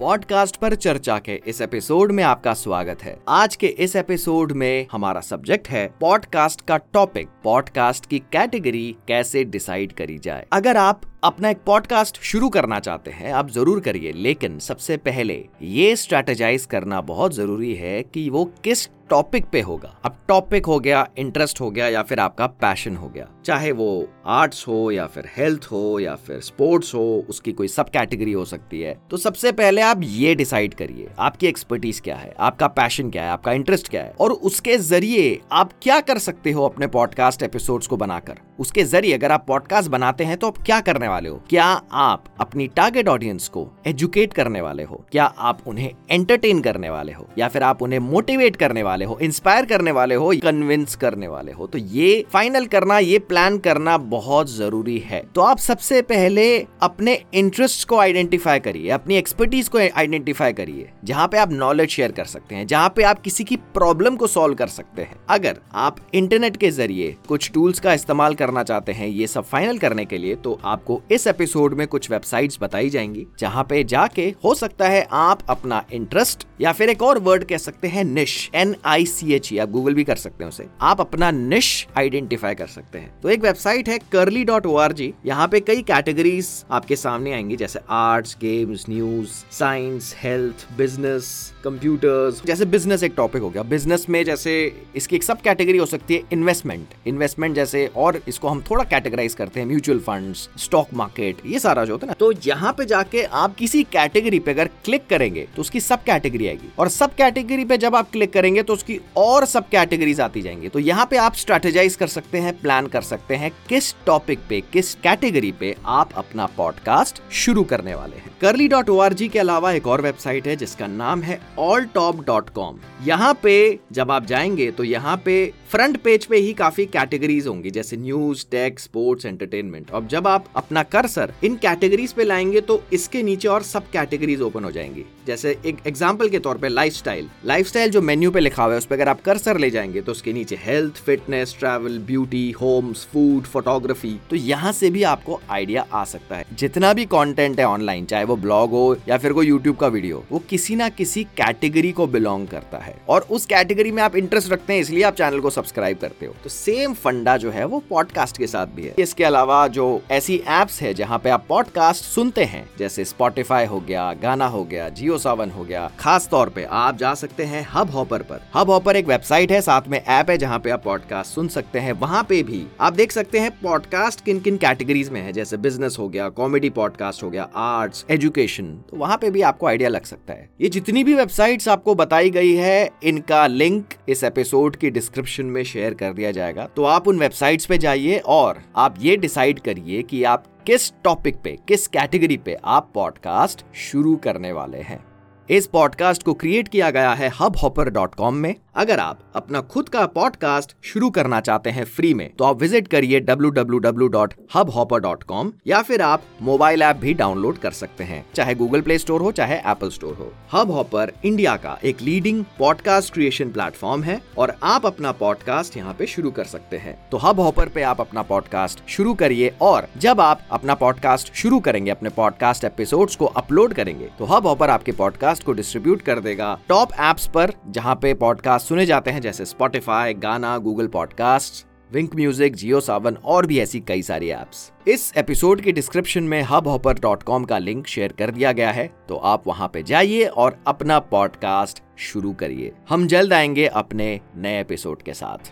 Podcast पर चर्चा के इस एपिसोड में आपका स्वागत है। आज के इस एपिसोड में हमारा सब्जेक्ट है पॉडकास्ट का टॉपिक, पॉडकास्ट की कैटेगरी कैसे डिसाइड करी जाए। अगर आप अपना एक पॉडकास्ट शुरू करना चाहते हैं, आप ज़रूर करिए, लेकिन सबसे पहले ये स्ट्रेटेजाइज करना बहुत ज़रूरी है कि वो किस टॉपिक पे होगा। अब टॉपिक हो गया इंटरेस्ट हो गया, या फिर आपका पैशन हो गया। चाहे वो आर्ट्स हो, या फिर हेल्थ हो, या फिर स्पोर्ट्स हो, उसकी कोई सब कैटेगरी हो सकती है। तो सबसे पहले आप ये डिसाइड करिए, आपकी एक्सपर्टीज क्या है, आपका पैशन क्या है, आपका इंटरेस्ट क्या है, और उसके ज़रिए आप क्या कर सकते हो अपने पॉडकास्ट एपिसोड्स को बनाकर। उसके ज़रिए अगर आप पॉडकास्ट बनाते हैं तो आप क्या करने वाले हो? क्या आप अपनी टारगेट ऑडियंस को एजुकेट करने वाले हो? क्या आप उन्हें एंटरटेन करने वाले हो? या फिर आप उन्हें मोटिवेट करने वाले हो? इंस्पायर करने वाले हो? कन्विंस करने वाले हो? तो ये फाइनल करना, ये प्लान करना बहुत ज़रूरी है। तो आप सबसे पहले अपने इंटरेस्ट को आइडेंटिफाई करिए, अपनी एक्सपर्टीज को आइडेंटिफाई करिए, जहाँ पे आप नॉलेज शेयर कर सकते हैं, जहाँ पे आप किसी की प्रॉब्लम को सॉल्व कर सकते हैं। अगर आप इंटरनेट के ज़रिए कुछ टूल्स का इस्तेमाल करना चाहते हैं, ये सब फाइनल करने के लिए तो आपको इस एपिसोड में कुछ वेबसाइट्स बताई जाएँगी, जहाँ पे जाके हो सकता है आप अपना इंटरेस्ट या फिर एक और वर्ड कह सकते हैं niche N I C H आप गूगल भी कर सकते हैं उसे। आप अपना निश आइडेंटिफाई कर सकते हैं। तो एक वेबसाइट है करली डॉट ओ आर जी यहाँ पे कई कैटेगरीज आपके सामने आएँगी, जैसे arts games news science health business computers जैसे बिज़नेस एक टॉपिक हो गया। बिज़नेस में जैसे इसकी एक सब कैटेगरी हो सकती है इन्वेस्टमेंट इन्वेस्टमेंट जैसे और इसको हम थोड़ा कैटेगराइज करते हैं म्यूचुअल फंड्स स्टॉक मार्केट ये सारा जो होता है ना तो यहाँ पे जाके आप किसी कैटेगरी पे अगर क्लिक करेंगे तो उसकी सब कैटेगरी आएगी। और सब कैटेगरी पे जब आप क्लिक करेंगे तो उसकी और सब कैटेगरीज आती जाएँगी। तो यहाँ पे आप स्ट्रेटेजाइज कर सकते हैं प्लान कर सकते हैं, किस टॉपिक पे, किस कैटेगरी पे आप अपना पॉडकास्ट शुरू करने वाले हैं। करली डॉट ओ आर जी के अलावा एक और वेबसाइट है, जिसका नाम है ऑल टॉप डॉट कॉम यहाँ पे जब आप जाएँगे तो यहाँ पे फ्रंट पेज पे ही काफ़ी कैटेगरीज होंगी, जैसे न्यूज़ टेक स्पोर्ट्स एंटरटेनमेंट और जब आप अपना कर्सर इन कैटेगरीज पे लाएँगे तो इसके नीचे और सब कैटेगरीज ओपन हो जाएँगी। जैसे एक एग्ज़ाम्पल के तौर पे लाइफस्टाइल लाइफस्टाइल जो मेन्यू पे लिखा हुआ है, उस पर अगर आप कर्सर ले जाएँगे तो उसके नीचे health fitness travel beauty homes food photography तो यहाँ से भी आपको आइडिया आ सकता है। जितना भी कॉन्टेंट है ऑनलाइन चाहे वो ब्लॉग हो या फिर कोई यूट्यूब का वीडियो वो किसी ना किसी कैटेगरी को बिलोंग करता है। और उस कैटेगरी में आप इंटरेस्ट रखते हैं, इसलिए आप चैनल को सब्सक्राइब करते हो। तो सेम फंडा जो है, वो पॉडकास्ट के साथ भी है। इसके अलावा जो ऐसी एप्स है जहाँ पे आप पॉडकास्ट सुनते हैं। जैसे स्पॉटिफाई हो गया, गाना हो गया जियो सावन हो गया। खास तौर पे आप जा सकते हैं हब हॉपर पर। हब हॉपर एक वेबसाइट है, साथ में ऐप है जहाँ पे आप पॉडकास्ट सुन सकते हैं। वहाँ पे भी आप देख सकते हैं पॉडकास्ट किन किन कैटेगरीज में है। जैसे बिज़नेस हो गया कॉमेडी पॉडकास्ट हो गया आर्ट्स एजुकेशन तो वहाँ पे भी आपको आइडिया लग सकता है। ये जितनी भी वेबसाइट्स आपको बताई गई है, इनका लिंक इस एपिसोड की डिस्क्रिप्शन में शेयर कर दिया जाएगा। तो आप उन वेबसाइट्स पे जाइए और आप ये डिसाइड करिए कि आप किस टॉपिक पे किस कैटेगरी पे आप पॉडकास्ट शुरू करने वाले हैं? इस पॉडकास्ट को क्रिएट किया गया है हब हॉपर डॉट कॉम में। अगर आप अपना खुद का पॉडकास्ट शुरू करना चाहते हैं फ्री में तो आप विज़िट करिए W W W dot Hubhopper dot com या फिर आप मोबाइल ऐप भी डाउनलोड कर सकते हैं, चाहे गूगल प्ले स्टोर हो, चाहे एप्पल स्टोर हो। हब हॉपर इंडिया का एक लीडिंग पॉडकास्ट क्रिएशन प्लेटफॉर्म है और आप अपना पॉडकास्ट यहाँ पे शुरू कर सकते हैं। तो हब हॉपर पे आप अपना पॉडकास्ट शुरू करिए और जब आप अपना पॉडकास्ट शुरू करेंगे, अपने पॉडकास्ट एपिसोड्स को अपलोड करेंगे तो हब हॉपर आपके पॉडकास्ट को डिस्ट्रीब्यूट कर देगा। टॉप एप्स पर जहाँ पे पॉडकास्ट सुने जाते हैं, जैसे Spotify Gaana Google podcast Wynk music Jio Saavn और भी ऐसी कई सारी एप्स इस एपिसोड की डिस्क्रिप्शन में हब हॉपर डॉट कॉम का लिंक शेयर कर दिया गया है तो आप वहाँ पे जाइए और अपना पॉडकास्ट शुरू करिए। हम जल्द आएँगे अपने नए एपिसोड के साथ।